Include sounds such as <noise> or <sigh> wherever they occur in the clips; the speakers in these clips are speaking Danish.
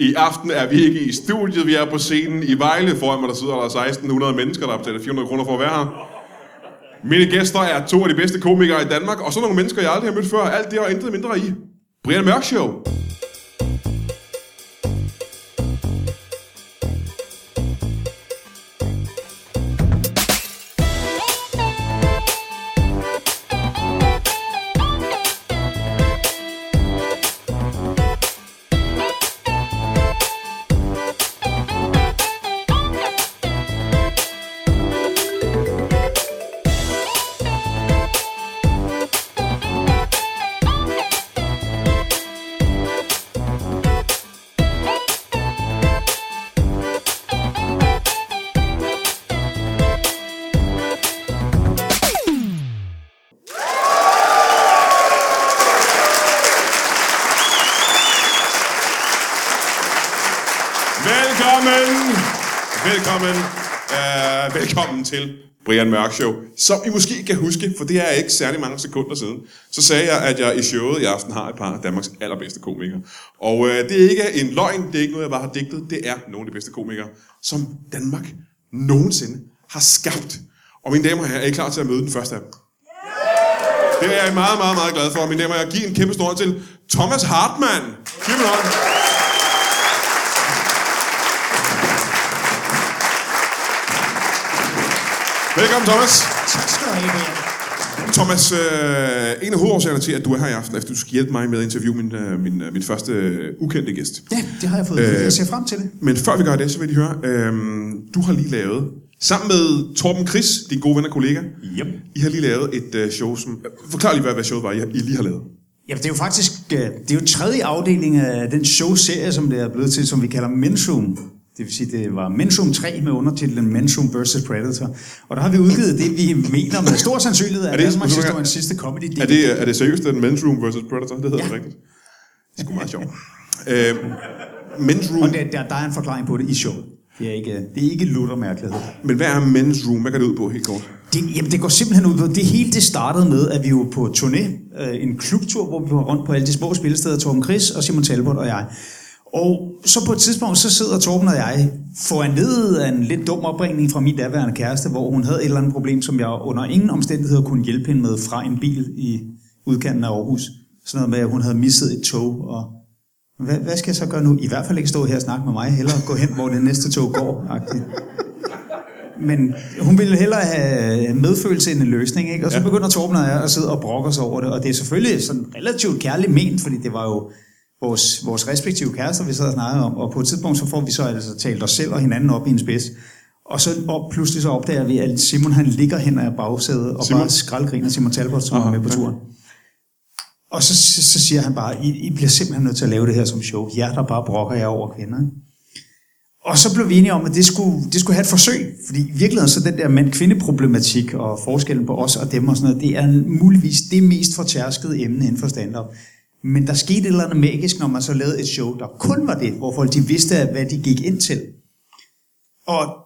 I aften er vi ikke i studiet, vi er på scenen i Vejle. Foran mig der sidder der 1600 mennesker, der har betalt 400 kroner for at være her. Mine gæster er to af de bedste komikere i Danmark, og så nogle mennesker, jeg aldrig har mødt før. Alt det og intet mindre i. Brian Mørk Show. Til Brian Mørk Show. Som I måske kan huske, for det er ikke særlig mange sekunder siden, så sagde jeg, at jeg i showet i aften har et par af Danmarks allerbedste komikere. Og øh, det er ikke en løgn, det er ikke noget, jeg bare har digtet. Det er nogle af de bedste komikere, som Danmark nogensinde har skabt. Og mine damer og herrer, er I klar til at møde den første af dem? Det er jeg meget, meget, meget glad for. Mine damer og herrer, giv en kæmpe stor hånd til Thomas Hartmann. Giv en hånd. Velkommen, Thomas. Tak skal du have. Thomas, øh, en af hovedårsagerne til, at du er her i aften, efter du skal hjælpe mig med at interviewe min, øh, min, øh, min første øh, ukendte gæst. Ja, det har jeg fået. Øh, jeg ser frem til det. Men før vi gør det, så vil jeg høre, øh, du har lige lavet, sammen med Torben Chris, din gode ven og kollega, Yep. I har lige lavet et øh, show, som... Forklar lige, hvad, hvad showet var, I, I lige har lavet. Jamen, det er jo faktisk øh, det er jo tredje afdeling af den showserie, som det er blevet til, som vi kalder Men's Room. Det vil sige, det var Men's Room 3 med undertitlen Men's Room vs. Predator. Og der har vi udgivet det, vi mener med stor sandsynlighed er, Er det- Danmarks du- historiens sidste comedy Er det, er det seriøst, den Men's Room versus Predator? Det hedder Ja. det rigtigt. Det er sgu meget sjovt. Øh, Men's Room, Og der, der, der er en forklaring på det i showet. Det er ikke, det er ikke luttermærkelighed. men hvad er Men's Room? Hvad går det ud på helt kort? Det, jamen, det går simpelthen ud på, det hele det startede med, at vi var på turné, øh, en klubtur, hvor vi var rundt på alle de små spillesteder, Torben Chris og Simon Talbot og jeg. Og så på et tidspunkt, så sidder Torben og jeg foranledet af en lidt dum opringning fra min daværende kæreste, hvor hun havde et eller andet problem, som jeg under ingen omstændigheder kunne hjælpe hende med fra en bil i udkanten af Aarhus. Sådan noget med, at hun havde misset et tog, og hvad, hvad skal jeg så gøre nu? I hvert fald ikke stå her og snakke med mig, hellere gå hen, hvor det næste tog går. -agtigt. Men hun ville hellere have medfølelse end en løsning, ikke? Og så begynder Torben og jeg at sidde og brokke os over det, og det er selvfølgelig sådan relativt kærligt ment, fordi det var jo vores, vores respektive kærester, vi sad og snakkede om, og på et tidspunkt så får vi så altså talt os selv og hinanden op i en spids. Og så op, pludselig så opdager vi, at Simon han ligger hen ad bagsædet og Simon? Bare skraldgriner Simon Talbot, som Aha, er med på turen. Og så, så, så siger han bare, I, I bliver simpelthen nødt til at lave det her som show. Jer, der bare brokker jer over kvinder. Ikke? Og så blev vi enige om, at det skulle, det skulle have et forsøg. Fordi i virkeligheden så den der mand-kvinde-problematik og forskellen på os og dem og sådan noget, det er muligvis det mest fortærskede emne inden for stand-up. Men der skete et eller andet magisk, når man så lavede et show, der kun var det, hvor folk de vidste, hvad de gik ind til. Og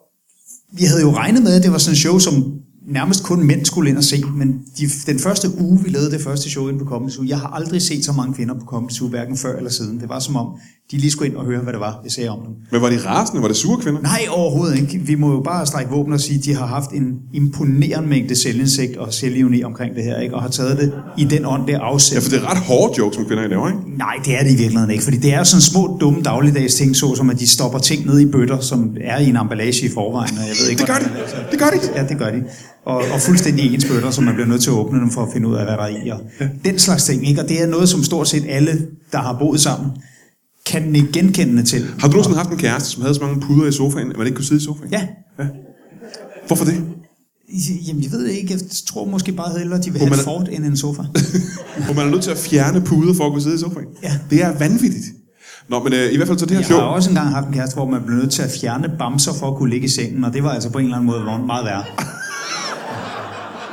vi havde jo regnet med, at det var sådan et show, som nærmest kun mænd skulle ind og se, men de, den første uge, vi lavede det første show ind på Comedy Zoo, jeg har aldrig set så mange kvinder på Comedy Zoo, hverken før eller siden. Det var som om, de lige skulle ind og høre, hvad det var, jeg sagde om dem. Men var de rasende? Var det sure kvinder? Nej, overhovedet ikke. Vi må jo bare strække våben og sige, at de har haft en imponerende mængde selvindsigt og selvivni omkring det her, ikke? og har taget det i den ånd, det afsæt. Ja, for det er ret hårde jokes, som kvinder I laver, ikke? Nej, det er det i virkeligheden ikke, fordi det er sådan små, dumme dagligdags ting, såsom at de stopper ting ned i bøtter, som er i en emballage i forvejen, og jeg ved ikke, Det gør de. Det gør de. Ja, det gør de. Og, og fuldstændig ens bøtter, så man bliver nødt til at åbne dem for at finde ud af, hvad der er i. Og den slags ting, ikke? Og det er noget, som stort set alle, der har boet sammen, kan ikke genkende til. Har du nogensinde haft en kæreste, som havde så mange puder i sofaen, at man ikke kunne sidde i sofaen? Ja. Hvorfor det? Jamen, jeg ved det ikke. Jeg tror måske bare hellere, de vil have man et er- fort end en sofa. <laughs> Hvor man er nødt til at fjerne puder for at kunne sidde i sofaen? Ja. Det er vanvittigt. Nå, men øh, i hvert fald så det her Jeg show... har også engang haft en kæreste, hvor man blev nødt til at fjerne bamser for at kunne ligge i sengen, og det var altså på en eller anden måde meget værre.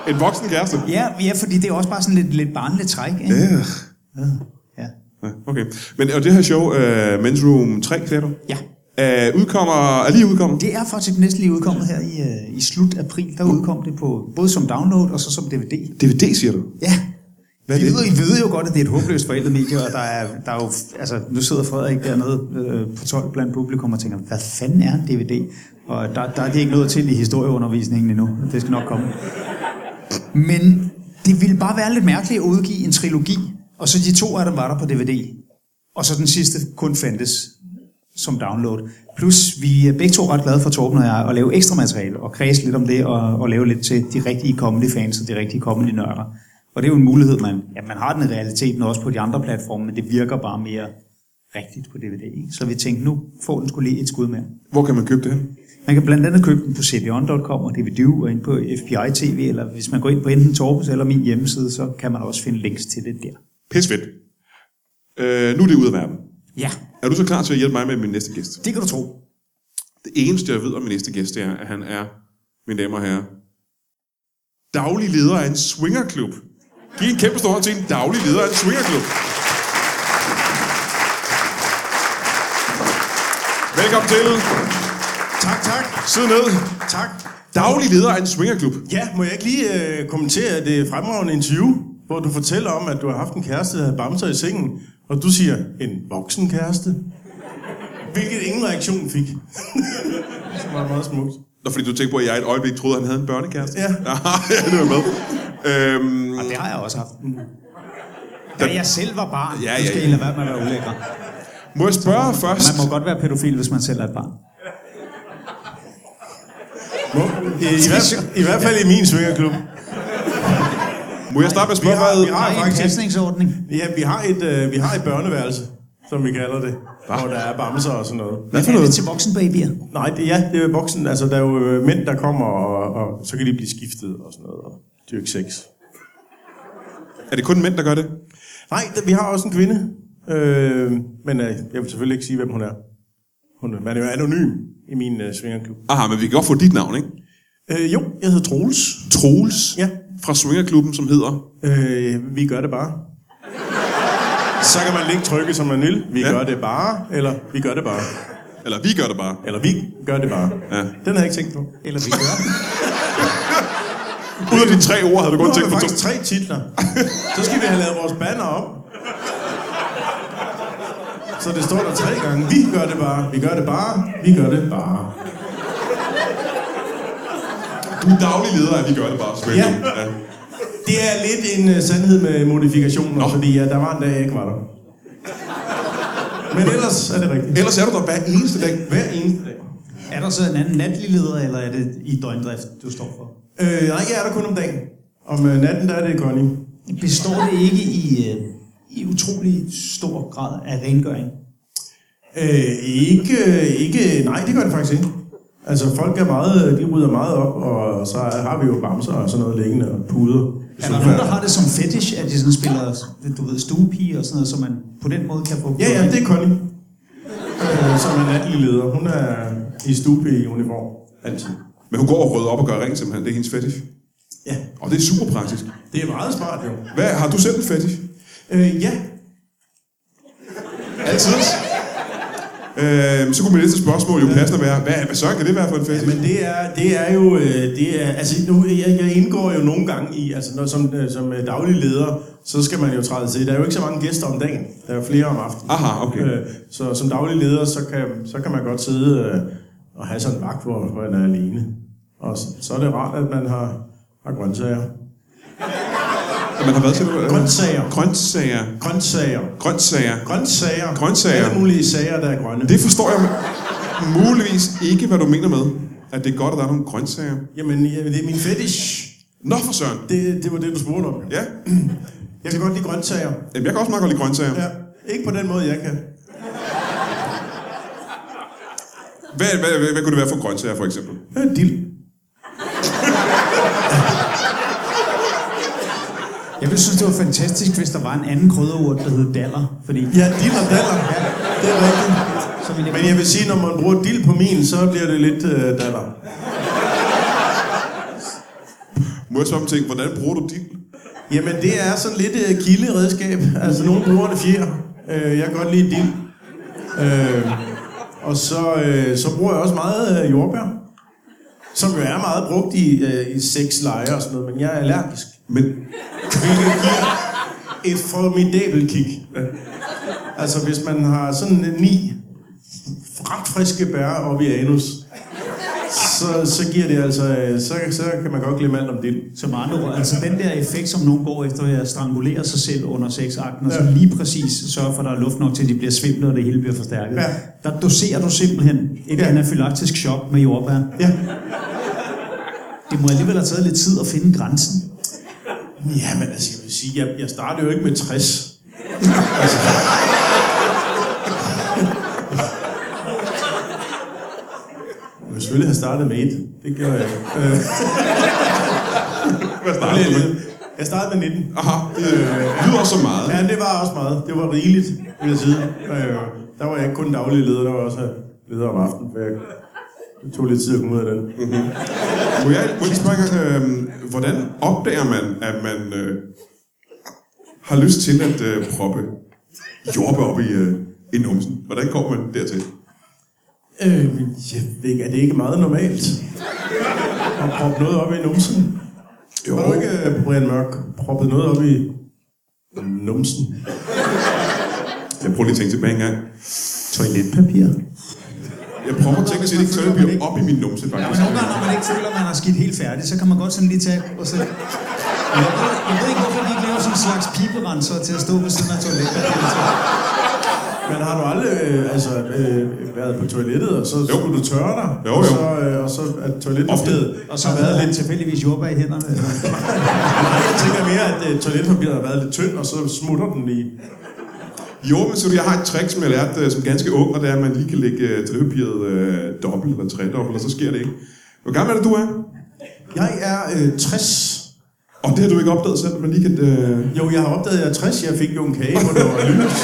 En voksen kæreste? Ja, ja fordi det er også bare sådan lidt, lidt barnligt træk. Ikke? Ja. Ja. Okay. Men og det her show, uh, Men's Room 3, sagde du? ja. Uh, udkommer, er lige udkommet? Det er faktisk næsten lige udkommet her i, uh, i slut april. Der udkom det på både som download og så som DVD. DVD, siger du? Ja, Hvad er det? ved, I ved jo godt, at det er et håbløst forældet medie, og der er, der er jo, altså, nu sidder Frederik dernede øh, på 12 blandt publikum og tænker, hvad fanden er en DVD? Og der, der er det ikke noget til i historieundervisningen endnu. Det skal nok komme. Men det ville bare være lidt mærkeligt at udgive en trilogi, og så de to af dem var der på DVD, og så den sidste kun fandtes som download. Plus, vi er begge to ret glade for Torben og jeg at lave ekstra materiale, og kredse lidt om det, og, og lave lidt til de rigtige comedy fans og de rigtige comedy nørder. Og det er jo en mulighed, man, ja, man har den i realiteten også på de andre platforme, men det virker bare mere rigtigt på DVD. Ikke? Så vi tænkte, nu får den skulle lige et skud mere. Hvor kan man købe det hen? Man kan blandt andet købe den på cdon.com og DVD og ind på FBI TV, eller hvis man går ind på enten Torbens eller min hjemmeside, så kan man også finde links til det der. Pis fedt. Øh, nu er det ud af verden. Ja, Er du så klar til at hjælpe mig med min næste gæst? det kan du tro. Det eneste, jeg ved om min næste gæst, det er, at han er, mine damer og herrer, daglig leder af en swingerklub. Giv en kæmpe stor hånd til en daglig leder af en swingerklub. Velkommen til. Tak, tak. Sid ned. Tak. Daglig leder af en swingerklub. Ja, må jeg ikke lige øh, kommentere det fremragende interview, hvor du fortæller om, at du har haft en kæreste, der havde bamser i sengen, og du siger, en voksen kæreste? Hvilket ingen reaktion fik. <laughs> det var meget smukt. Nå, fordi du tænkte på, at jeg et øjeblik troede, at han havde en børnekæreste. Ja. <laughs> ja, det var med. Øhm, Og det har jeg også haft. Da jeg selv var barn, Ja, ja, ja, ja, skal. I lade være med at være ulækre. må jeg spørge først? Man må godt være pædofil, hvis man selv er et barn. Må, i, i, hvert, I hvert fald i min svingerklub. Må jeg starte med at Vi har, vi har Nej, en faktisk pasningsordning. ja, vi har, et, øh, vi har et børneværelse, som vi kalder det, hvor der er bamser og sådan noget. Hvad for Er noget? det til voksenbabyer? Nej, det, ja, det er voksen. Altså, der er jo øh, mænd, der kommer, og, og så kan de blive skiftet og sådan noget, og dyrke sex. Er det kun mænd, der gør det? Nej, vi har også en kvinde. Øh, men øh, jeg vil selvfølgelig ikke sige, hvem hun er. Hun er, man er jo anonym i min øh, svingerklub. Aha, men vi kan godt få dit navn, ikke? Øh, jo, jeg hedder Troels. Troels Ja. Fra swingerklubben, som hedder... Øh, vi gør det bare. Så kan man ikke trykke, som man vil. Vi Ja. gør det bare, eller vi gør det bare. Eller vi gør det bare. Eller vi gør det bare. Ja. Den har jeg ikke tænkt på. Eller vi gør det. Ud af de tre ord havde du kun tænkt på to. tre titler. Så skal vi have lavet vores banner om. Så det står der tre gange. Vi gør det bare. Vi gør det bare. Vi gør det bare. Du er daglig leder af Vi gør det bare. Swingerklubben. Ja. ja. Det er lidt en uh, sandhed med modifikationer, Nå. fordi ja, der var en dag, jeg ikke var der. Men ellers er det rigtigt. Ellers er du der hver eneste dag. Hver eneste dag. Er der så en anden natlig leder, eller er det i døgndrift, du står for? Øh, nej, jeg er der kun om dagen. Om øh, natten, der er det Connie. Består det ikke i, øh, i utrolig stor grad af rengøring? Øh, ikke, ikke, nej, det gør det faktisk ikke. Altså, folk er meget, de rydder meget op, og så har vi jo bamser og sådan noget liggende og puder. Er der nogen, der har det som fetish, at de sådan spiller, du ved, stuepige og sådan noget, så man på den måde kan få... Ja, ja, det er Connie. Øh, som er natlig leder. Hun er i stube i uniform. Altid. Men hun går og rydder op og gør rent simpelthen. Det er hendes fetish. Ja, Og det er super praktisk. det er meget smart jo. Hvad, har du selv en fetish? Øh, ja, Altid. Øh, så kunne mit næste spørgsmål jo passende være, hvad, hvad så kan det være for en fetish? men det er, det er jo, øh, det er, altså nu, jeg, jeg indgår jo nogle gange i, altså når, som, øh, som øh, daglig leder, så skal man jo træde til. Der er jo ikke så mange gæster om dagen, der er flere om aftenen. Aha, okay. Øh, så som daglig leder, så kan, så kan man godt sidde øh, og have sådan en vagt, hvor man er alene. Og så, så er det rart, at man har, har grøntsager. Man har været til? Grøntsager. Grøntsager. Grøntsager. Grøntsager. Grøntsager. Grøntsager. Alle mulige sager, der er grønne. Det forstår jeg muligvis ikke, hvad du mener med, at det er godt, at der er nogle grøntsager. Jamen, ja, det er min fetish. Nå for søren. Det, det var det, du spurgte om. Ja, <clears throat> Jeg kan godt lide grøntsager. Jamen, jeg kan også meget godt lide grøntsager. Ja. Ikke på den måde, jeg kan. Hvad, hvad, hvad, hvad kunne det være for grøntsager, for eksempel? Øh, dild. Jeg ville synes, det var fantastisk, hvis der var en anden krydderurt, der hed daller. Fordi Ja, dild og daller. Det er rigtigt. så jeg Men jeg vil sige, når man bruger dild på min, så bliver det lidt øh, daller. Må jeg om ting, hvordan bruger du din? Jamen, det er sådan lidt øh, kilderedskab. Altså, nogen bruger det fjer. Øh, jeg kan godt lide dild. Øh, og så, øh, så bruger jeg også meget øh, jordbær. Som jo er meget brugt i, øh, i sexleje og sådan noget, men jeg er allergisk. Men, Hvilket <laughs> giver, et formidabelt kick. Altså, hvis man har sådan ni ret friske bær op i anus, så, så giver det altså, øh, så, så kan man godt glemme alt om det. Som andre ord, altså den der effekt, som nogen går efter at strangulere sig selv under sexakten, og så lige præcis sørge for, at der er luft nok til, at de bliver svimlet, og det hele bliver forstærket. Ja. Der doserer du simpelthen et Ja. anafylaktisk chok med jordbær. Ja. Det må alligevel have taget lidt tid at finde grænsen. Ja, men altså, jeg vil sige, jeg, jeg startede jo ikke med 60. altså. Jeg ville selvfølgelig have startet med et. Det gjorde jeg. Øh, Hvad starter du med? jeg startede med 19. Aha, det øh, lyder også så meget. Ja, det var også meget. Det var rigeligt, vil jeg sige. Øh, der var jeg ikke kun daglig leder, der var også leder om aftenen, for jeg det tog lidt tid at komme ud af den. Må jeg, må jeg spørge øh, hvordan opdager man, at man øh, har lyst til at øh, proppe jordbær op i, øh, i numsen? Hvordan kommer man dertil? Øh, jeg ved ikke, er det ikke meget normalt? At proppe noget op i numsen? Jo. Har du ikke, øh, Brian Mørk, proppet noget op i numsen? Jeg prøver lige at tænke tilbage en gang. Toiletpapir. Jeg prøver at tænke, at det ikke bliver op i min numse, Ja, men faktisk. nogle gange, når man ikke føler, at man har skidt helt færdigt, så kan man godt sådan lige tage og så... Jeg ved, jeg ved ikke, hvorfor de ikke laver sådan en slags piberenser til at stå ved siden af toilettet. Men har du aldrig øh, altså, øh, været på toilettet, og så Jo. skulle du tørre dig? Jo, Og jo. så, øh, og så at toiletpapiret Og så har været lidt tilfældigvis jordbær i hænderne. Nej, jeg tænker mere, at øh, toiletpapiret har været lidt tynd, og så smutter den lige. Jo, men så jeg har et trick, som jeg lærte øh, som ganske ung, og det er, at man lige kan lægge øh, toiletpapiret øh, dobbelt eller tredobbelt, og så sker det ikke. Hvor gammel er det, du er? Jeg er øh, 60. Og det har du ikke opdaget selv, at man lige kan... Øh... Jo, jeg har opdaget, at jeg er 60. Jeg fik jo en kage, hvor det var lys.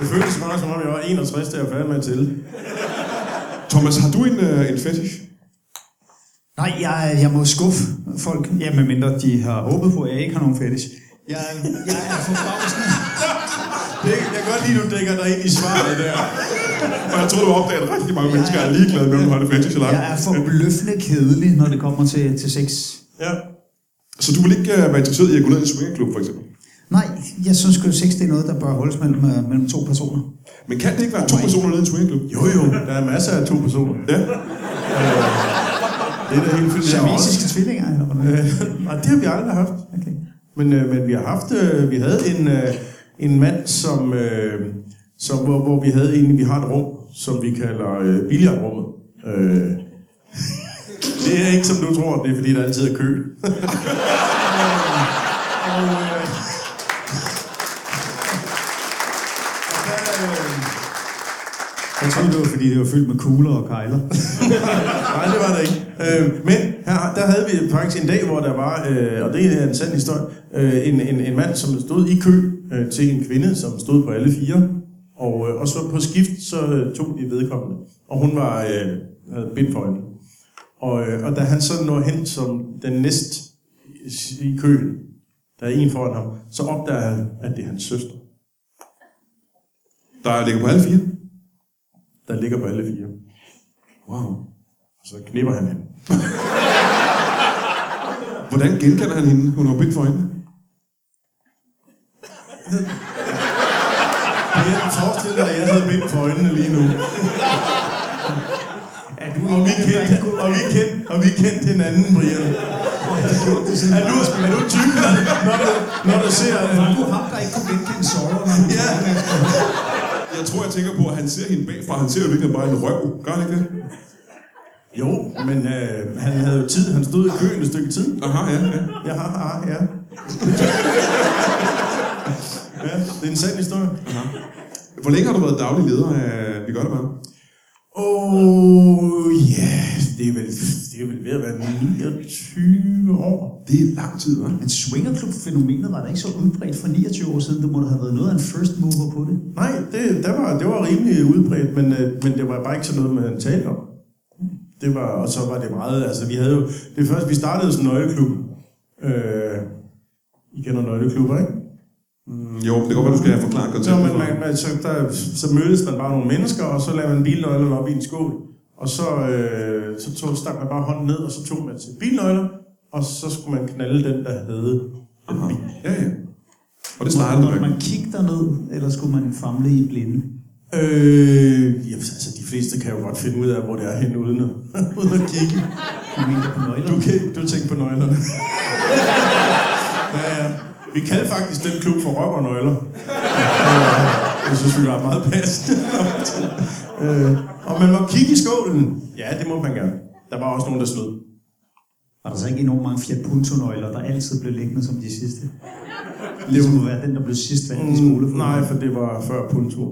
Det føltes meget som om, jeg var 61, da jeg var færdig med at tælle. Thomas, har du en, øh, en fetish? Nej, jeg, jeg må skuffe folk, ja, medmindre de har håbet på, at jeg ikke har nogen fetish. Jeg, jeg er forbavsende. Det, jeg kan godt lide, at du dækker dig ind i svaret der. Og jeg tror, du har opdaget, at rigtig mange mennesker er ligeglade med, om du har en fetish eller ej. Jeg er forbløffende kedelig, når det kommer til, til sex. Ja. Så du vil ikke øh, være interesseret i at gå ned i en swingerklub, for eksempel? Nej, jeg synes jo, sex det er noget, der bør holdes mellem, øh, mellem to personer. Men kan det ikke være to personer nede i en swingerklub? Jo, jo. Der er masser af to personer. Ja. Det er da helt også- Siamesiske tvillinger? Øh, Nej, det har vi aldrig haft. Okay. Men, øh, men vi har haft, øh, vi havde en, øh, en mand, som, øh, som hvor, hvor vi havde en, vi har et rum, som vi kalder øh, billiardrummet. Øh, <laughs> det er ikke som du tror, det er fordi, der altid er kø. <laughs> Jeg troede, det var, fordi det var fyldt med kugler og kejler. <laughs> Nej, det var der ikke. Øh, men her, der havde vi faktisk en dag, hvor der var, øh, og det er en sand historie, øh, en, en, en mand, som stod i kø øh, til en kvinde, som stod på alle fire. Og, øh, og så på skift, så øh, tog de vedkommende. Og hun var øh, havde bind for øjnene. Og, øh, og da han så når hen som den næst i- i køen, der er en foran ham, så opdager han, at det er hans søster, Der ligger på alle fire. Der ligger på alle fire. Wow. Og så knipper han hende. <laughs> Hvordan genkender han hende? Hun har bind for øjnene. Jeg forestiller dig, at jeg havde bind for øjnene lige nu. Er du Og vi kendte, og vi kendte, og vi kendte hinanden, Brian. Er du, er du typen, når du, når du ser... Du ham, der ikke kunne genkende sorger, når du Ja. Jeg tror, jeg tænker på, at han ser hende bagfra. Han ser jo virkelig bare en røv. Gør han ikke det? Jo, men øh, han havde jo tid. Han stod i køen et stykke tid. Aha, ja, ja. Ja, ja, ja. Ja, det er en sand historie. Hvor længe har du været daglig leder af Vi Gør Det Bare? Åh, oh, ja, det er vel, det er vel ved at være 29 år. Det er lang tid, hva'? Men swingerklub-fænomenet var da ikke så udbredt for 29 år siden. Det må da have været noget af en first mover på det. Nej, det, der var, det var rimelig udbredt, men, øh, men det var bare ikke sådan noget, man talte om. Det var, og så var det meget, altså vi havde jo, det første, vi startede som nøgleklub. Øh, I kender nøgleklubber, ikke? Mm, Jo, det kan godt være, du skal have forklaret konceptet. man, for- man, man, så, der, så mødes man bare nogle mennesker, og så lader man bilnøglerne op i en skål, Og så, øh, så tog, stak man bare hånden ned, og så tog man til bilnøgler, og så skulle man knalde den, der havde en bil. Ja, ja. Og det startede med. man kigge derned, eller skulle man famle i blinde? Øh, jamen, altså, de fleste kan jo godt finde ud af, hvor det er henne, uden at, <laughs> uden at kigge. Du mener på nøgler? Du, kan, du tænker på nøglerne. ja, ja. Vi kalder faktisk den klub for røvernøgler. Det synes vi var meget passende. øh, og man må kigge i skålen. Ja, det må man gerne. Der var også nogen, der snød. Var der så ikke enormt mange Fiat Punto-nøgler, der altid blev liggende som de sidste? Ligesom at være den, der blev sidst valgt i skole. Mm, nej, for det var før punto.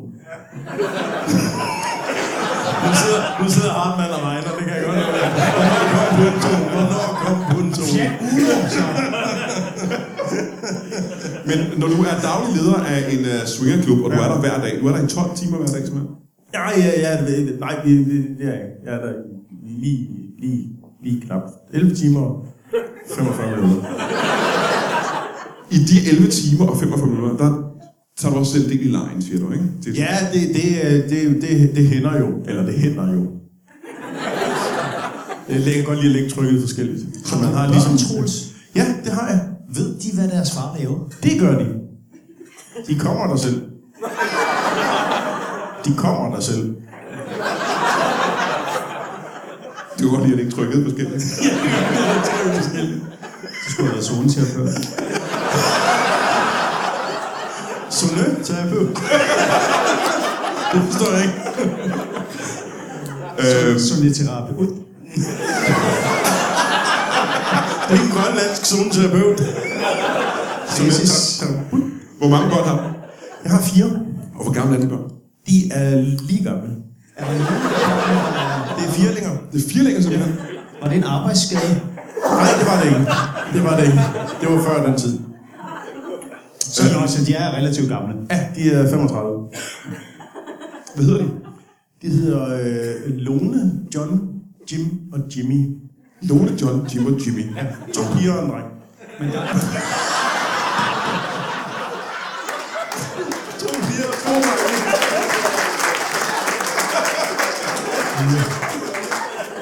nu sidder, nu sidder Hartmann og regner, det kan jeg godt lide. Hvornår kom punto? Hvornår kom punto? Men når du er daglig leder af en uh, swingerklub, og du er der hver dag, du er der i 12 timer hver dag, simpelthen. Ja, ja, ja, det, nej, vi, vi, det er jeg ikke. Jeg er der lige, lige, lige knap 11 timer og 45 minutter. I de 11 timer og 45 minutter, der tager du også selv del i lejen, siger du, ikke? Det, Ja, det, det, øh, det, det, det hænder jo. Eller det hænder jo. Jeg kan godt lide at lægge trykket forskelligt. Så man har ligesom... Troels? Ja, det har jeg. Ved de, hvad deres far laver? Det gør de. De kommer der selv. De kommer der selv. Kan godt lide at lægge trykket forskelligt. <laughs> Du skulle have været zoneterapeut. Sonne, terapeut. Det forstår jeg ikke. Øh, Zoneterapeut. Det er en grønlandsk zoneterapeut. Basis. hvor mange børn har du? Jeg har fire. Og hvor gamle er de børn? De er lige gamle. Er Det er firlinger. Det er fire længere simpelthen. Var det en arbejdsskade? Nej, det var det ikke. Det var det ikke. Det var før den tid. Så, øh, så de er relativt gamle. Ja, de er 35. Hvad hedder de? De hedder øh, Lone, John, Jim og Jimmy. Lone, John, Jim og Jimmy. Ja, to piger og en dreng. Men der, To piger og to drenge.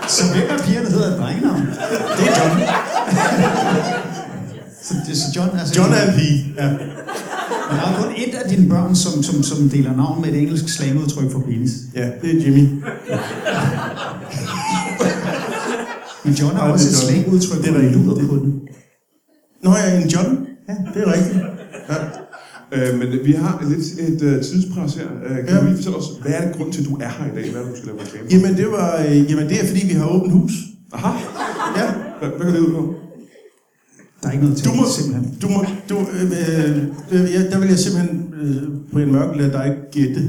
så hvem af pigerne hedder et drengenavn? Det er John. Så, det, så John, altså, John er en pige. Ja. Men der er kun et af dine børn, som, som, som deler navn med et engelsk slangudtryk for penis. ja, det er Jimmy. Men John har Nej, også et er slangudtryk Det er for rigtigt. luder på den. Nå, jeg er en John. Ja, det er rigtigt. Ja. Øh, men vi har lidt et uh, tidspres her. Uh, kan Ja. du lige fortælle os, hvad er det grund til, at du er her i dag? Hvad er det, du skal lave reklame? for? Jamen, det var, øh, jamen, det er fordi, vi har åbent hus. Aha. Ja. Hvad, hvad kan det ud på? Der er ikke noget til Du må, simpelthen. du må, du, øh, øh, ja, der vil jeg simpelthen, øh, Brian Mørk, lade dig gætte.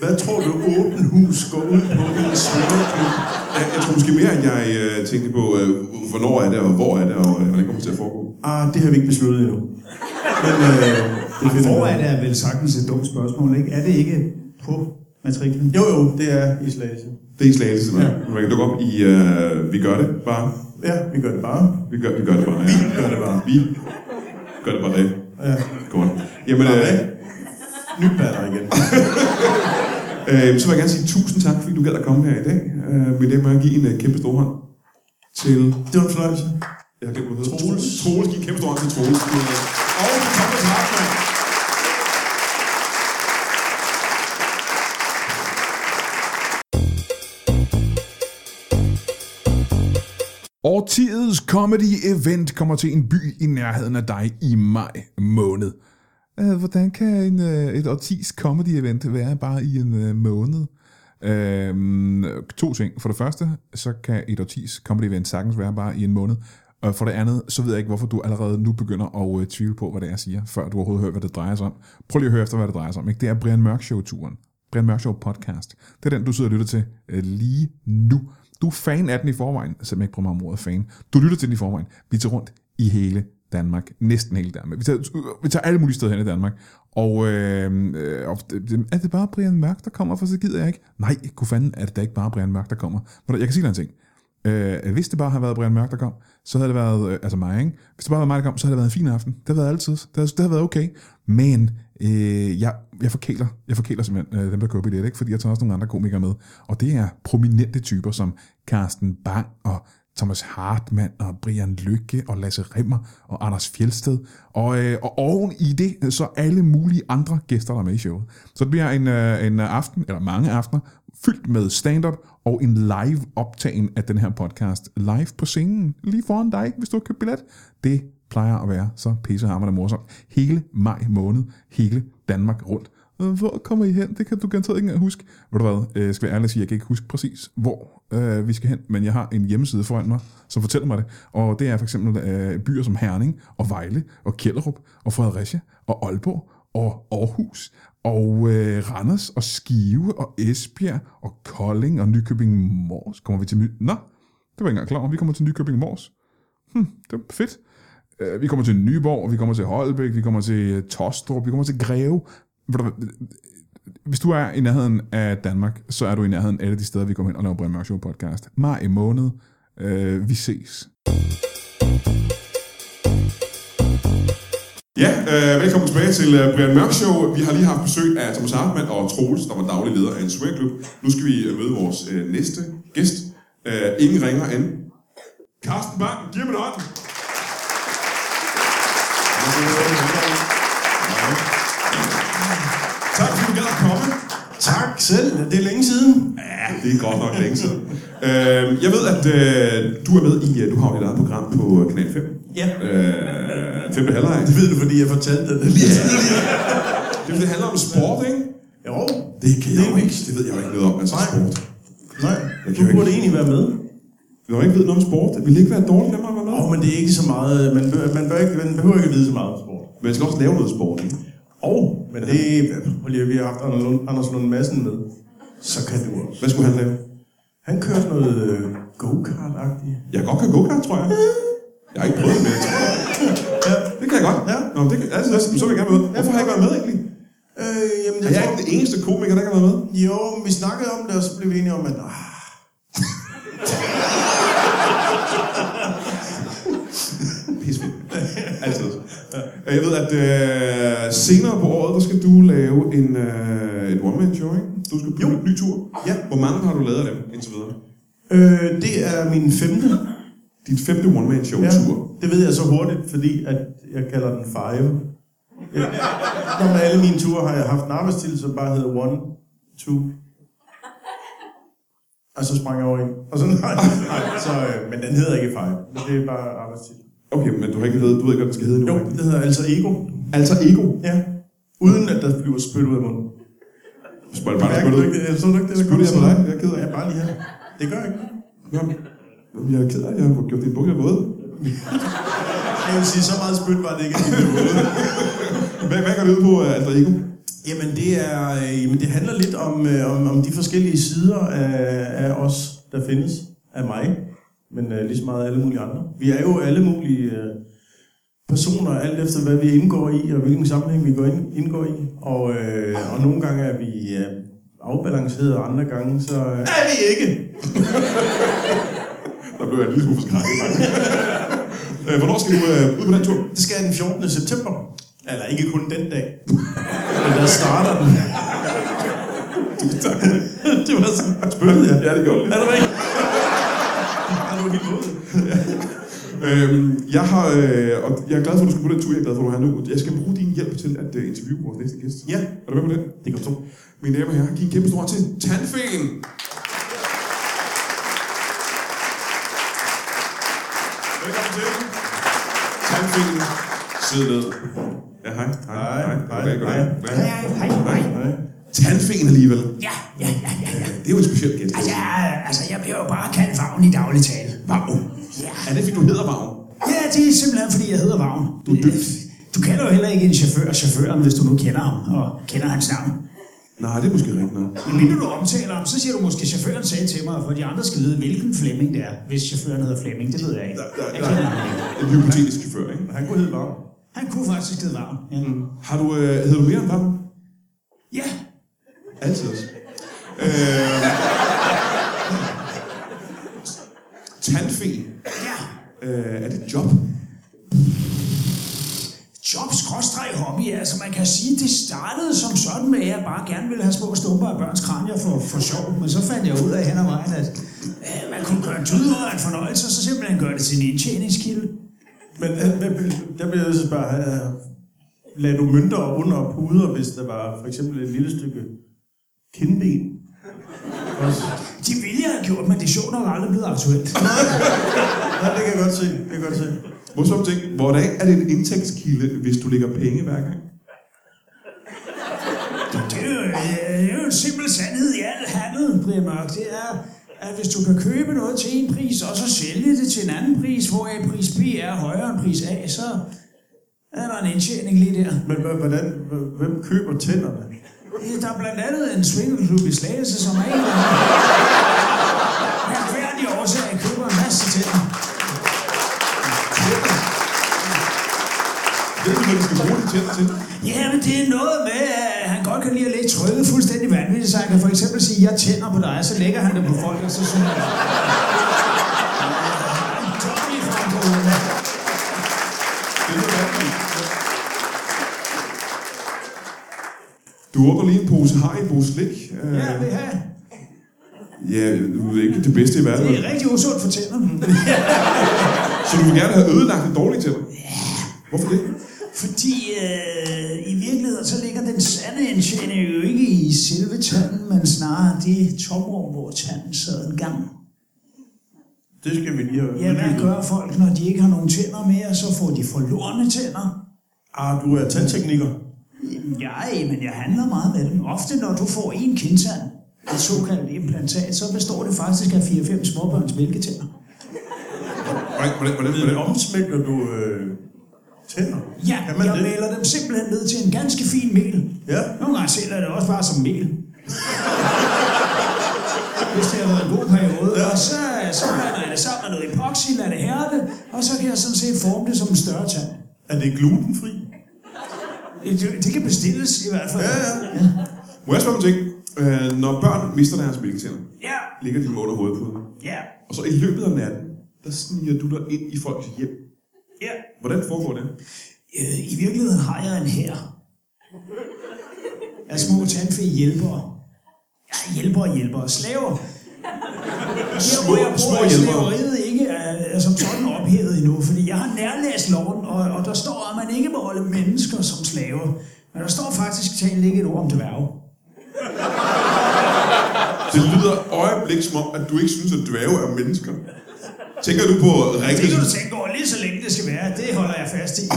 Hvad tror du, åben hus går ud på i en svømmeklub? Jeg, jeg tror måske mere, at jeg uh, tænkte på, uh, hvornår er det, og hvor er det, og uh, hvordan kommer det til at foregå? Ah, det har vi ikke besluttet endnu. Men øh, det finder Hvor vi. er det er vel sagtens et dumt spørgsmål, ikke? Er det ikke på matriklen? Jo, jo, det er i Slagelse. Det er i slagelse, simpelthen. Ja. Man kan dukke op i, uh, vi gør det bare. Ja, vi gør det bare. Vi gør, vi gør det bare, ja. Vi gør det bare. Vi gør det bare det. Ja. Godt. Jamen, øh. Nyt batter igen. <laughs> øh, så vil jeg gerne sige tusind tak, fordi du gad at komme her i dag. Øh, vil det med at give en uh, kæmpe stor hånd til... Det var en fornøjelse. Jeg har glemt, hvad hedder. Troels. Troels, giv en kæmpe stor hånd til Troels. Og til Thomas Hartmann. Årtidets comedy-event kommer til en by i nærheden af dig i maj måned. Øh, hvordan kan en, øh, et årtis comedy-event være bare i en øh, måned? Øhm, to ting. For det første, så kan et årtis comedy-event sagtens være bare i en måned. Og for det andet, så ved jeg ikke, hvorfor du allerede nu begynder at tvivle på, hvad det er, jeg siger, før du overhovedet hører, hvad det drejer sig om. Prøv lige at høre efter, hvad det drejer sig om. Ikke? Det er Brian Mørk Show-turen. Brian Mørk Show podcast. Det er den, du sidder og lytter til lige nu. Du er fan af den i forvejen, selvom jeg ikke bruger mig om ordet fan. Du lytter til den i forvejen. Vi tager rundt i hele Danmark. Næsten hele Danmark. Vi tager, vi tager alle mulige steder hen i Danmark. Og, øh, øh, og er det bare Brian Mørk, der kommer, for så gider jeg ikke. Nej, kunne fanden er det da ikke bare Brian Mørk, der kommer. Jeg kan sige dig en ting. Øh, hvis det bare havde været Brian Mørk, der kom, så havde det været, øh, altså mig, ikke? Hvis det bare havde været mig, der kom, så havde det været en fin aften. Det havde været altid. Det havde, det havde været okay. Men Øh, jeg, jeg, forkæler, jeg forkæler simpelthen øh, dem, der køber billet, ikke? fordi jeg tager også nogle andre komikere med. Og det er prominente typer som Carsten Bang og Thomas Hartmann og Brian Lykke og Lasse Rimmer og Anders Fjelsted. Og, øh, og oven i det, øh, så alle mulige andre gæster, der er med i showet. Så det bliver en, øh, en aften, eller mange aftener, fyldt med stand-up og en live optagen af den her podcast. Live på scenen, lige foran dig, hvis du har købt billet. Det plejer at være så pissehammerende morsomt. Hele maj måned, hele Danmark rundt. Øh, hvor kommer I hen? Det kan du garanteret ikke engang huske. Ved du hvad, øh, jeg skal være ærlig og sige, jeg kan ikke huske præcis, hvor øh, vi skal hen, men jeg har en hjemmeside foran mig, som fortæller mig det. Og det er for eksempel øh, byer som Herning, og Vejle, og Kjellerup, og Fredericia, og Aalborg, og Aarhus, og øh, Randers, og Skive, og Esbjerg, og Kolding, og Nykøbing Mors. Kommer vi til ny... Nå, det var jeg ikke engang klar over. Vi kommer til Nykøbing Mors. Hm, det var fedt. Øh, vi kommer til Nyborg, vi kommer til Holbæk, vi kommer til øh, Tostrup, vi kommer til Greve. Hvis du er i nærheden af Danmark, så er du i nærheden af alle de steder, vi kommer hen og laver Brian Mørk Show podcast. Maj måned. Øh, vi ses. Ja, øh, velkommen tilbage til øh, Brian Mørk Show. Vi har lige haft besøg af Thomas Hartmann og Troels, der var daglig leder af en swingklub. Nu skal vi øh, møde vores øh, næste gæst. Øh, ingen ringer end Carsten Bang. Giv mig en hånd. Tak fordi du gad at komme. Tak selv. Det er længe siden. Ja, det er godt nok længe siden. Øh, jeg ved, at øh, du er med i, øh, du har jo dit eget program på Kanal 5. Ja. Øh, femte halvleg. Det ved du, fordi jeg fortalte det lige tidligere. Det, det handler om sport, ikke? Jo. Det kan jeg Det jo er ikke. Det ved jeg jo ikke noget om, altså Nej. sport. Nej, Jeg kan du jo ikke- burde egentlig være med. Når jeg ikke ved noget om sport, det ikke være dårligt af mig? Åh, men det er ikke så meget. Man, bør- man, bør ikke, man behøver ikke at vide så meget om sport. Men jeg skal også lave noget sport, ikke? Og, men det lige, vi har haft Anders Lund, Madsen med. Så kan du også. Hvad skulle han lave? Han kørte noget øh, go-kart-agtigt. Jeg kan godt køre go-kart, tror jeg. Jeg har ikke prøvet det, men jeg tror, Ja. det kan jeg godt. Ja. Nå, det kan, altså, så vil jeg gerne med. Hvorfor har jeg ikke været med egentlig? Øh, jamen, Er jeg jeg tror, ikke den eneste komiker, der ikke har været med? Jo, vi snakkede om det, og så blev vi enige om, at ah, Pisfedt. <laughs> Altid. Jeg ved, at øh, senere på året, der skal du lave en, øh, et one-man-show, ikke? Du skal på Jo. en ny tur. Ja. Hvor mange har du lavet af dem indtil videre? øh, det er min femte. Dit femte one-man-show-tur. Ja, det ved jeg så hurtigt, fordi at jeg kalder den five. Ja. Når med alle mine ture har jeg haft en arbejdstitel, som bare hedder one, two. Og så sprang jeg over i. Og så nej, <laughs> nej så, øh, men den hedder ikke five. Men det er bare arbejdstitel. Okay, men du har ikke ved, du ved ikke, hvad den skal hedde nu? Jo, det hedder altså ego. Altså ego. Ja. Uden at der bliver spyt ud af munden. Spørg bare, ikke det? Jeg så ikke det, der Spyt jeg på dig? Jeg er ked af. Ja, bare lige her. Det gør jeg ikke. Jamen, jeg er ked af, at jeg har gjort din bukser våde. Jeg vil sige, så meget spyt var det ikke. at blev våde. Hvad, hvad går det ud på, uh, alter ego? Jamen det, er, øh, jamen det handler lidt om, øh, om, om de forskellige sider af, af os, der findes. Af mig, men øh, lige så meget alle mulige andre. Vi er jo alle mulige øh, personer, alt efter hvad vi indgår i, og hvilken sammenhæng vi går ind, indgår i. Og, øh, og nogle gange er vi øh, afbalanceret, og andre gange så øh, er vi ikke. <laughs> Der blev jeg en lille smule forskrækket. Øh, Hvornår skal du uh, ud på den tur? Det skal jeg den 14. september. Eller ikke kun den dag. Men der starter den. <laughs> <laughs> det var sådan spyttet, ja. Ja, det gjorde det. Er det rigtigt? Er helt våd? Øhm, jeg, har, øh, og jeg er glad for, at du skal på den tur, jeg er glad for, at du er her nu. Jeg skal bruge din hjælp til at uh, interviewe vores næste gæst. Ja. Er du med på det? Det kan du Mine damer og herrer, giv en kæmpe stor hånd til Tandfen. Velkommen til. Tandfen. Sid ned. Ja, hej. Hej, hej, hej. Hej, hej. Nej. Tandfen alligevel. Ja, ja, ja, ja, ja. Det er jo en speciel gæst. Altså, jeg, altså, jeg bliver jo bare kaldt Vagn i daglig tale. Vagn. Ja. Er det, fordi du hedder Vagn? ja, det er simpelthen, fordi jeg hedder Vagn. Du er dybt. Du kender jo heller ikke en chauffør, chaufføren, hvis du nu kender ham og kender hans navn. Nej, det er måske rigtigt nok. Men du omtaler ham, så siger du måske, at chaufføren sagde til mig, for de andre skal vide, hvilken Flemming det er. Hvis chaufføren hedder Flemming, det ved jeg ikke. Der, der, Jeg der er ikke. en hypotetisk chauffør, ikke? Han kunne hedde Vagn. Han kunne faktisk hedde Vagn. Ja. Har du, øh, hedder du mere end Vagn? ja. Altid også. Øh, tandfen. Ja. Øh, er det et job? job hobby. Altså man kan sige, det startede som sådan med, at jeg bare gerne ville have små stumper af børns kranier for, for sjov. Men så fandt jeg ud af hen ad vejen, at øh, man kunne gøre en dyd ud af en fornøjelse, og så simpelthen gøre det til en indtjeningskilde. Men øh, der bliver jeg at spørge, øh, lad du mønter under puder, hvis der var for eksempel et lille stykke kindben? De ville jeg have gjort, men det er sjovt nok aldrig blevet aktuelt. <laughs> Nej, det kan jeg godt se. Det kan jeg godt se. Så tænke, hvordan er det en indtægtskilde, hvis du lægger penge hver gang? Det er, jo, det er jo en simpel sandhed i al handel, Brian Mørk. Det er, at hvis du kan købe noget til en pris, og så sælge det til en anden pris, hvor pris B er højere end pris A, så er der en indtjening lige der. Men hvordan, hvem køber tænderne? Der er blandt andet en swingerklub i Slagelse, som er en af mærkværdige årsager køber en masse til dem. Ved du, hvad du skal bruge de tænder til? Ja, men det er noget med, at han godt kan lide at lægge trykket fuldstændig vanvittigt, så han kan for eksempel sige, jeg tænder på dig, så lægger han det på folk, og så synes jeg... Du åbner lige en pose Haribo slik. Øh, Ja, vil have. ja, du ved ikke det bedste i verden. Det er rigtig usundt for tænderne. <laughs> Så du vil gerne have ødelagt de dårlige tænder? Hvorfor det? Fordi øh, i virkeligheden, så ligger den sande indtjening jo ikke i selve tanden, men snarere det tomrum, hvor tanden sad en gang. Det skal vi lige have Ja, hvad gør folk, når de ikke har nogen tænder mere? Så får de forlorene tænder. Ah, du er tandtekniker. Nej, men jeg handler meget med dem. Ofte når du får en kindtand, et såkaldt implantat, så består det faktisk af 4-5 småbørns mælketænder. Hvordan, hvordan, hvordan, Hvordan hvordan? omsmelter du øh, tænder? Ja, kan man jeg det? maler dem simpelthen ned til en ganske fin mel. Ja. Nogle gange sælger jeg det også bare som mel. Hvis det har været en god periode. Ja. Og så, så blander jeg det sammen med noget epoxy, lader det hærde, og så kan jeg sådan set forme det som en større tand. Er det glutenfri? Det, kan bestilles i hvert fald. Ja, ja. Må jeg spørge om en ting? Øh, når børn mister deres mælketænder, Ja, ligger de dem under hovedpuden. ja, Og så i løbet af natten, der sniger du dig ind i folks hjem. ja. Hvordan foregår det? Øh, I virkeligheden har jeg en her. Af små tandfæ hjælpere. Ja, hjælpere og hjælpere. Slaver. Her, hvor jeg små bor, er hjælpere. slaveriet ikke er, er som sådan ophævet endnu, loven, og, og der står, at man ikke må holde mennesker som slaver. Men der står faktisk talt ikke et ord om dværge. <laughs> Det lyder øjeblik som om, at du ikke synes, at dvæve er mennesker. Tænker du på Det Rikke? kan du tænke over lige så længe det skal være. Det holder jeg fast i. <laughs>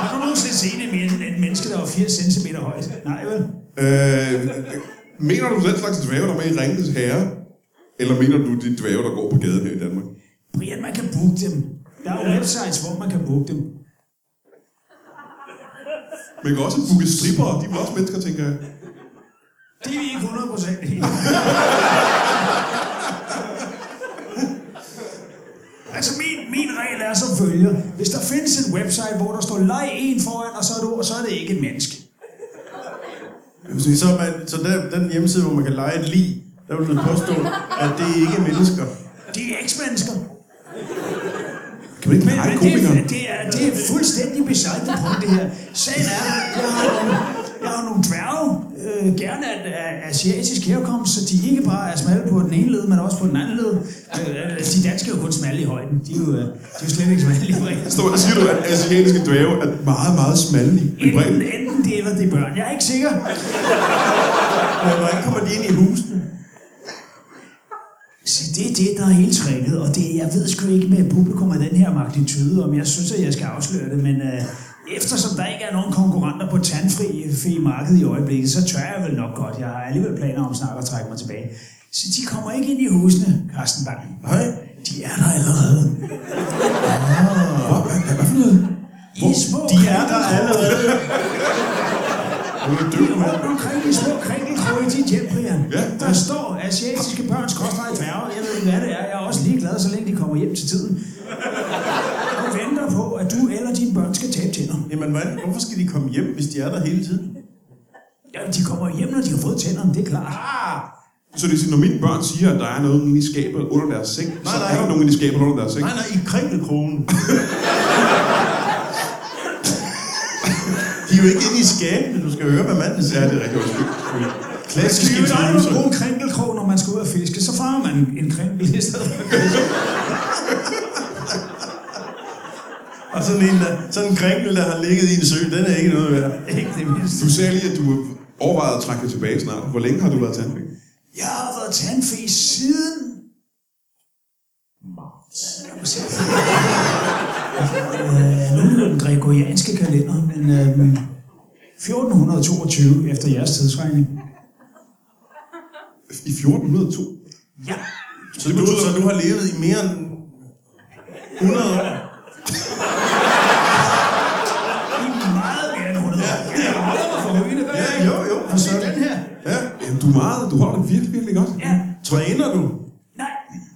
Har du nogensinde set et, et menneske, der var 80 cm højt? Nej, vel? Øh, mener du den slags dvæve, der er med i Ringens Herre? Eller mener du de dvæve, der går på gaden her i Danmark? Brian, man kan booke dem. Der er jo websites, hvor man kan booke dem. Man kan også booke strippere, de er også mennesker, tænker jeg. Det er vi ikke 100% i. <laughs> Altså min, min regel er som følger. Hvis der findes en website, hvor der står leg en foran, og så er, du, så er det ikke et menneske. Så, man, så der, den hjemmeside, hvor man kan lege et lig, der vil du påstå, at det ikke er mennesker. De er eks-mennesker. Kan man ikke Men, men det, det, er, det er fuldstændig besejt på det her. Sagen er, jeg har nogle, jeg har nogle dværge, øh, gerne af, af asiatisk herkomst, så de ikke bare er smalle på den ene led, men også på den anden led. Øh, de danske er jo kun smalle i højden. De er jo, øh, de er jo slet ikke smalle i bredden. <laughs> Står siger du, at asiatiske dvæve er meget, meget smalle i, i bredden? Enten, enten det eller det er børn. Jeg er ikke sikker. Men hvordan kommer de ind i husene? Så det er det, der er hele tricket, og det, jeg ved sgu ikke med publikum af den her magnitude, om jeg synes, at jeg skal afsløre det, men øh, eftersom der ikke er nogen konkurrenter på tandfri fri marked i øjeblikket, så tør jeg vel nok godt. Jeg har alligevel planer om snart at trække mig tilbage. Så de kommer ikke ind i husene, Carsten Bang. Nej. De er der allerede. Hvad, hvad for noget? I små De er der allerede. Du er. Rundt omkring i små krinkeltråd i dit hjem, Brian. Ja. Der står asiatiske børns kostrej dværge. Jeg ved ikke, hvad det er. Jeg er også ligeglad, så længe de kommer hjem til tiden. Og venter på, at du eller dine børn skal tabe tænder. Jamen, hvordan, hvorfor skal de komme hjem, hvis de er der hele tiden? Ja, de kommer hjem, når de har fået tænderne, det er klart. Så det vil sige, når mine børn siger, at der er noget inde i skabet under deres seng, så nej. er der nogen inde i skabet under deres seng. Nej, nej, i krinkelkrogen. <laughs> jo ikke inde i skabene, du skal høre, hvad manden siger. Det er rigtig undskyld. Klassisk Det er jo aldrig interview. at bruge en krænkelkrog, når man skal ud og fiske. Så farer man en krænkel i stedet. Og sådan en, der, sådan en krinkel, der har ligget i en sø, den er ikke noget værd. Ikke det mindste. Du sagde lige, at du overvejede at trække dig tilbage snart. Hvor længe har du været tandfæng? Jeg har været tandfæ siden... Øh, nu er det den gregorianske kalender, men øh, 1422 efter jeres tidsregning. I 1402? Ja. Så du, så du har levet i mere end 100 år? I meget mere end 100 år. Ja, jeg holder mig for. Hvad Ja, er det? jo, jo. Og så den her. Ja. Jamen, du er meget, du holder det virkelig, virkelig godt. Ja. Træner du? Nej,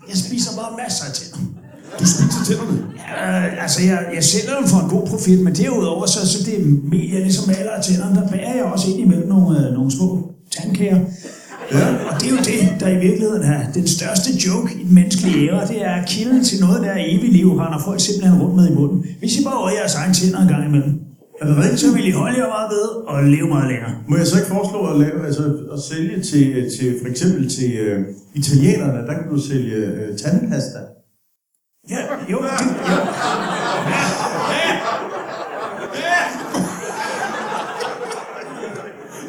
jeg spiser bare masser af tænder. Du spiser tænderne. Ja, altså, jeg, jeg sælger dem for en god profit, men derudover, så, så det mel, jeg ligesom maler af tænderne, der bærer jeg også ind imellem nogle, øh, nogle små tandkager. Ja. Og det er jo det, der i virkeligheden er den største joke i den menneskelige æra. Det er kilden til noget, der er evigt liv, render folk simpelthen rundt med i munden. Hvis I bare over jeres egen tænder en gang imellem, Er så vil I holde jer meget ved og leve meget længere. Må jeg så ikke foreslå at, lave, altså, at sælge til, til for eksempel til øh, italienerne, der kan du sælge øh, tandpasta. Ja, jo, det, jo.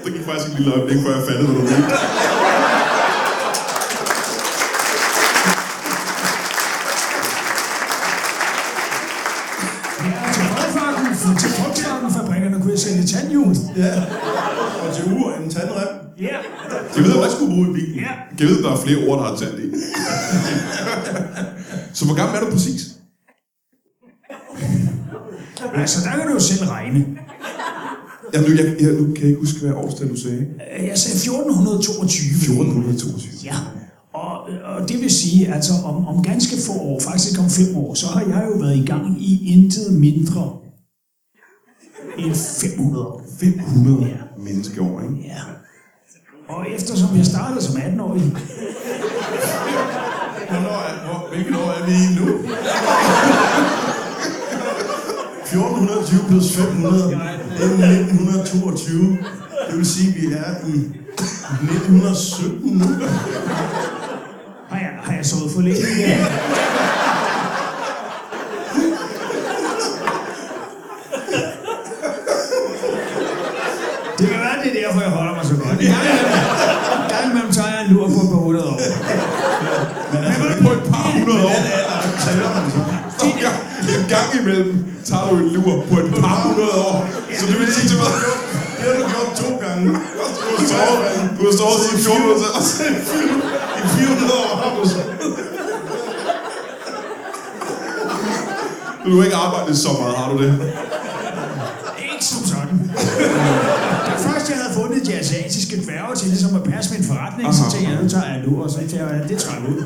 Det gik faktisk et lille øjeblik, før jeg fattede, hvad du mente. Jeg sælge tandhjul. Ja. Og til ur en tandrem. Ja, Det ved du også skulle bruge i bilen. ja. Jeg ved, der er flere ord, der har tand i. Så hvor gammel er du præcis? Altså, der kan du jo selv regne. Jamen, nu, jeg, jeg, nu kan jeg ikke huske, hvad årstal du sagde. Jeg sagde 1422. 1422. Ja, og, og det vil sige, altså om, om ganske få år, faktisk om fem år, så har jeg jo været i gang i intet mindre end 500 år. 500 Ja. menneskeår, ikke? Ja. Og eftersom jeg startede som 18-årig, Hvornår er, hvor, hvilket år er vi i nu? <laughs> 1420 plus 500, det er 1922. Det vil sige, at vi er i 1917 nu. har jeg, har jeg sovet for længe. <laughs> Det kan være, det er derfor, jeg holder mig så godt. En gang imellem- en gang imellem tager jeg en lur på et par hundrede år. Men på et par hundrede år. Stop, ja. En gang imellem tager du en lur på et par hundrede år. Så det vil sige til mig, Det har du gjort to gange. du har sovet, du har sovet 1400 og så I 400 år har du. Du har ikke arbejdet så meget, har du det? Ikke som sådan. Da først jeg havde fundet de asiatiske dværge til ligesom at passe min forretning, så Aha. tænkte jeg, nu tager jeg lur, og så tænkte jeg, det trækker ud.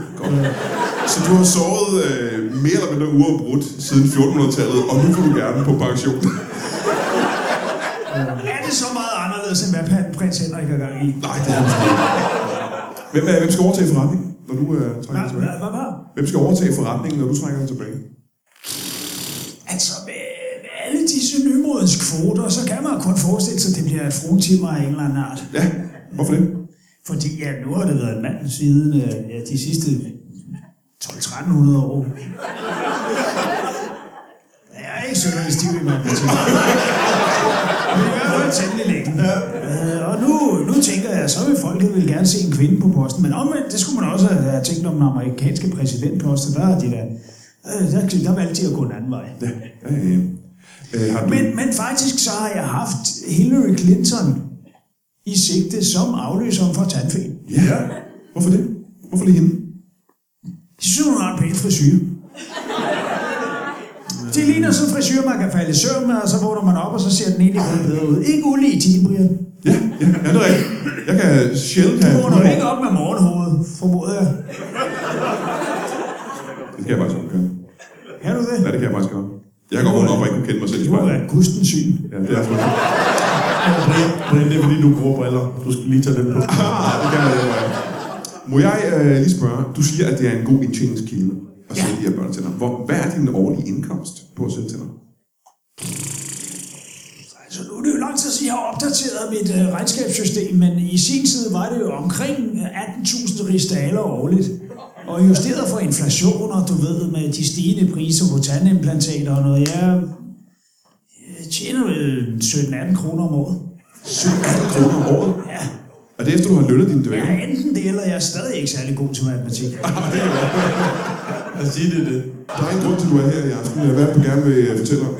Så du har sovet øh, mere eller mindre uafbrudt siden 1400-tallet, og nu vil du gerne på pension. Er det så meget anderledes, end hvad prins Henrik har gang i? Nej, det er det ikke. Hvem, er, hvem skal overtage forretningen, når du øh, trækker Hvad, den tilbage? hvad, hvad, hvad? Hvem skal overtage forretningen, når du trækker den tilbage? Altså, med, med alle nymodens kvoter, så kan man kun forestille sig, at det bliver et fruentimer af en eller anden art. Ja, hvorfor det? Fordi ja, nu har det været en mand siden øh, ja, de sidste 12-1300 år. Jeg er ikke synderligt stiv i matematik. Men i hvert fald temmelig længe. Øh, og nu, nu tænker jeg, så vil folket vil gerne se en kvinde på posten. Men omvendt, det skulle man også have tænkt om den amerikanske præsidentpost. Der er de der, øh, der, der valgte de at gå en anden vej. Ja, ja, ja. Øh, du... Men, men faktisk så har jeg haft Hillary Clinton i sigte som afløser for tandfæn. Ja, hvorfor det? Hvorfor lige hende? De synes, hun har en pæn frisyr. Det ligner sådan en frisyr, man kan falde i søvn med, og så vågner man op, og så ser den egentlig lidt bedre ud. Ikke ulige din, Brian. Ja, ja, ja, det er rigtigt. Jeg kan sjældent Du have... vågner jo ikke op med morgenhovedet, formoder jeg. Det kan jeg faktisk godt gøre. Kan du det? Ja, det kan jeg faktisk godt. Jeg godt vågne op og ikke kunne kende mig selv i Det spejlet. være gustens syn. Ja, det er. Brian, Brian, det er fordi, du bruger briller. Du skal lige tage dem på. Ah, det kan jeg mig. Må jeg øh, lige spørge, du siger, at det er en god indtjeningskilde at sælge de her børnetænder. Hvor, hvad er din årlige indkomst på at sælge tænder? Er så jeg har opdateret mit øh, regnskabssystem, men i sin tid var det jo omkring 18.000 ristaler årligt. Og justeret for inflation, og du ved, med de stigende priser på tandimplantater og noget, jeg, jeg tjener vel 17-18 kroner om året. 17 kroner om året. Ja, Er det efter, du har lønnet jeg dvæle? er enten det, eller jeg er stadig ikke særlig god til matematik. <laughs> Lad os sige det, det. Der er en grund til, at du er her i aften. Hvad er det, du gerne vil øh, fortælle om?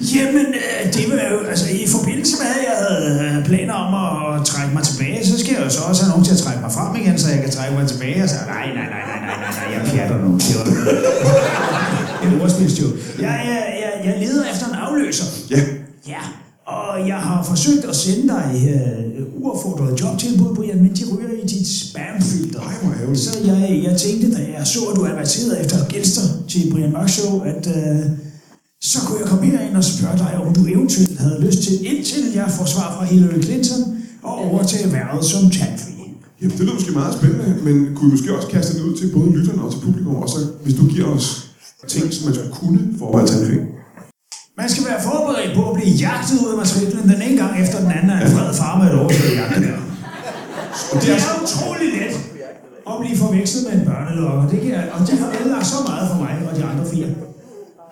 Jamen, øh, det var jo, altså i forbindelse med, at jeg havde øh, planer om at trække mig tilbage, så skal jeg jo så også have nogen til at trække mig frem igen, så jeg kan trække mig tilbage og sige, nej, nej, nej, nej, nej, nej, nej, jeg pjatter nu. Det var en ordspilsjo. Jeg, jeg, jeg, jeg leder efter en afløser. Ja. Ja, og jeg har forsøgt at sende dig uh, uaffordret jobtilbud, Brian, men de ryger i dit spamfilter. Ej, hvor ærgerligt. Så jeg, jeg tænkte, da jeg så, at du adverterede efter gæster til Brian Mørk Show, at uh, så kunne jeg komme herind og spørge dig, om du eventuelt havde lyst til, indtil jeg får svar fra Hillary Clinton, og overtage værvet som tandfri. Jamen, det lyder måske meget spændende, men kunne vi måske også kaste det ud til både lytterne og til publikum, og så hvis du giver os ting, som man skulle kunne for at være tandfri. Man skal være forberedt på at blive jagtet ud af matriklen den ene gang efter den anden af en fred far med et overført jagtevær. Og det er utrolig let at blive forvekslet med en børnelokker. Det kan, og det har ødelagt så meget for mig og de andre fire.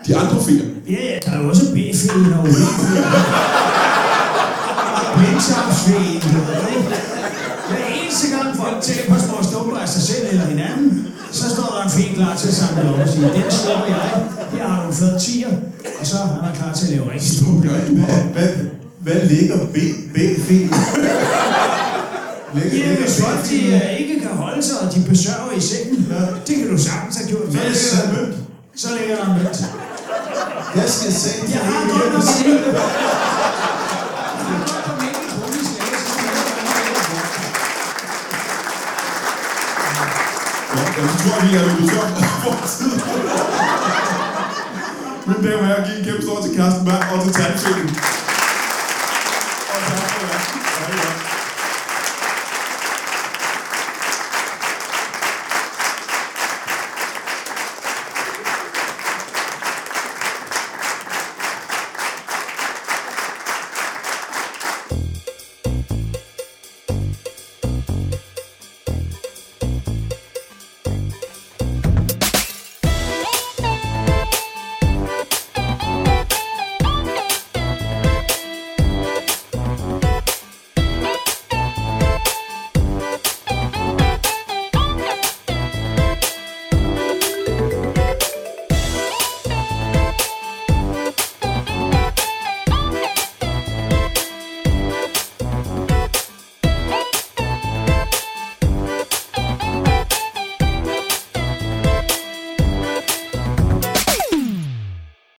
De andre fire. Ja, ja, der er jo også B-feen og U-feen. Blindsamsfeen, du ved ikke. Hver eneste gang folk tager par små stumper af sig selv eller hinanden, så står der en fe klar til at samle op og sige, den slipper jeg. Her har du en flad tiger, og så er man klar til at lave rigtig stor blød. Hvad, hvad, hvad ligger B, B, F? Ja, hvis folk de, øh, ikke kan holde sig, og de besørger i sengen, det kan du sagtens have gjort. Så ligger der mønt. Så ligger der mønt. Jeg skal se. Jeg har godt nok ikke. Jeg har tror vi er tid. Men det var jeg give en kæmpe stor til Carsten Berg.